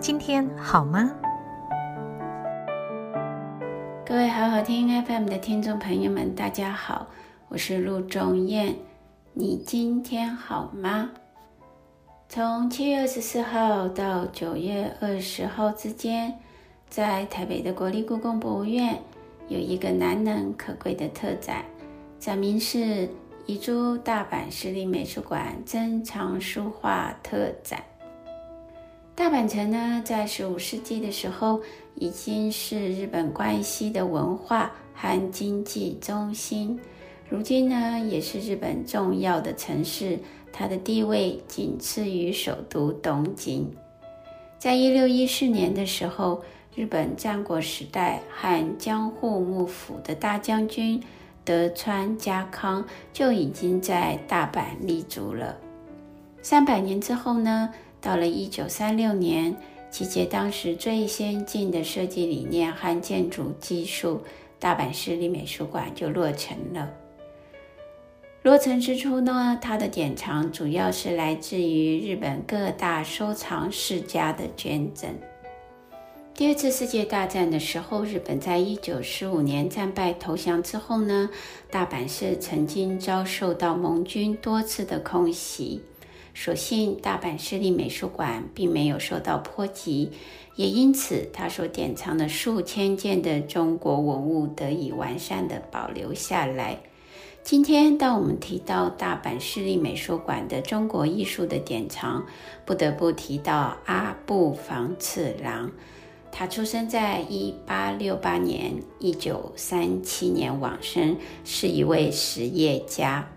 今天好吗？各位好好听 FM 的听众朋友们，大家好，我是陆仲燕。你今天好吗？从七月二十四号到九月二十号之间，在台北的国立故宫博物院有一个难能可贵的特展，展名是“遗珠大阪市立美术馆珍藏书画特展”。大阪城呢，在十五世纪的时候，已经是日本关西的文化和经济中心。如今呢，也是日本重要的城市，它的地位仅次于首都东京。在一六一四年的时候，日本战国时代和江户幕府的大将军德川家康就已经在大阪立足了。三百年之后呢？到了一九三六年，集结当时最先进的设计理念和建筑技术，大阪市立美术馆就落成了。落成之初呢，它的典藏主要是来自于日本各大收藏世家的捐赠。第二次世界大战的时候，日本在一九四五年战败投降之后呢，大阪市曾经遭受到盟军多次的空袭。所幸大阪市立美术馆并没有受到波及，也因此它所典藏的数千件的中国文物得以完善的保留下来。今天，当我们提到大阪市立美术馆的中国艺术的典藏，不得不提到阿部房次郎。他出生在一八六八年，一九三七年往生，是一位实业家。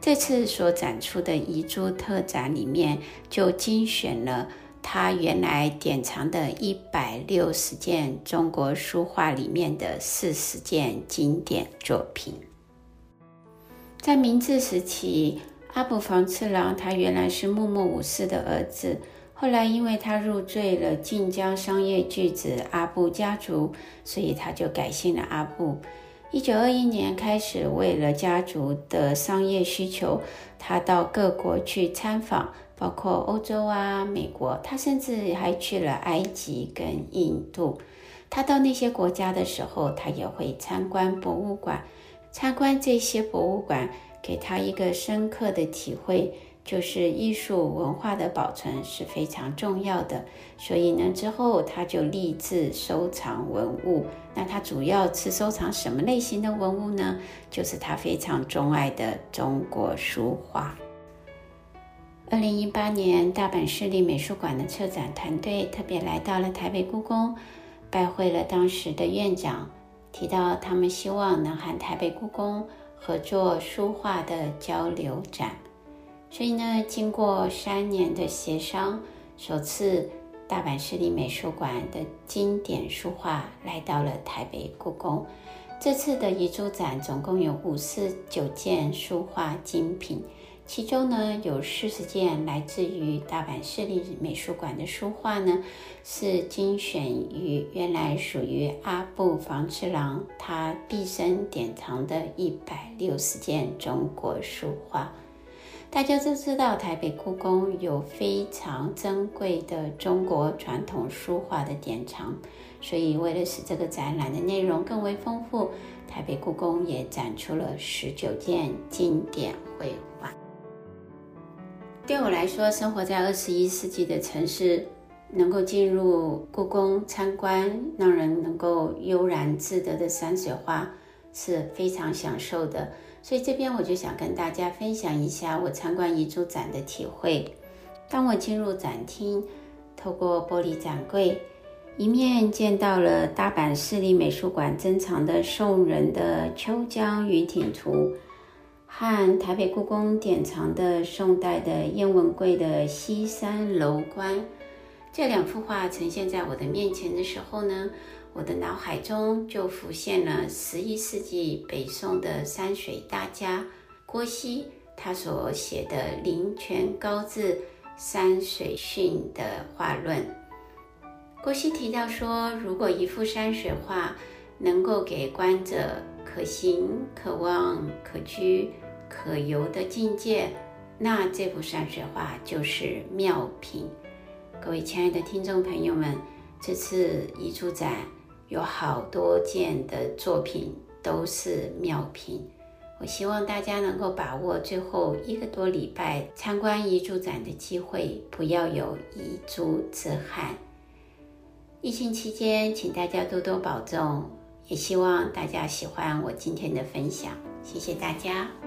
这次所展出的遗珠特展里面，就精选了他原来典藏的一百六十件中国书画里面的四十件经典作品。在明治时期，阿部房次郎他原来是幕末武士的儿子，后来因为他入赘了晋江商业巨子阿布家族，所以他就改姓了阿布。一九二一年开始，为了家族的商业需求，他到各国去参访，包括欧洲啊、美国，他甚至还去了埃及跟印度。他到那些国家的时候，他也会参观博物馆。参观这些博物馆，给他一个深刻的体会。就是艺术文化的保存是非常重要的，所以呢，之后他就立志收藏文物。那他主要是收藏什么类型的文物呢？就是他非常钟爱的中国书画。二零一八年，大阪市立美术馆的策展团队特别来到了台北故宫，拜会了当时的院长，提到他们希望能和台北故宫合作书画的交流展。所以呢，经过三年的协商，首次大阪市立美术馆的经典书画来到了台北故宫。这次的遗珠展总共有五十九件书画精品，其中呢有四十件来自于大阪市立美术馆的书画呢，是精选于原来属于阿部房次郎他毕生典藏的一百六十件中国书画。大家都知道，台北故宫有非常珍贵的中国传统书画的典藏，所以为了使这个展览的内容更为丰富，台北故宫也展出了十九件经典绘画。对我来说，生活在二十一世纪的城市，能够进入故宫参观，让人能够悠然自得的山水画，是非常享受的。所以这边我就想跟大家分享一下我参观遗珠展的体会。当我进入展厅，透过玻璃展柜，一面见到了大阪市立美术馆珍藏的宋人的《秋江渔艇图》，和台北故宫典藏的宋代的燕文贵的《西山楼观》。这两幅画呈现在我的面前的时候呢？我的脑海中就浮现了十一世纪北宋的山水大家郭熙他所写的《林泉高致山水训》的画论。郭熙提到说，如果一幅山水画能够给观者可行、可望、可居、可游的境界，那这幅山水画就是妙品。各位亲爱的听众朋友们，这次遗珠展有好多件的作品都是妙品。我希望大家能够把握最后一个多礼拜参观遗珠展的机会，不要有遗珠之憾。疫情期间，请大家多多保重，也希望大家喜欢我今天的分享。谢谢大家。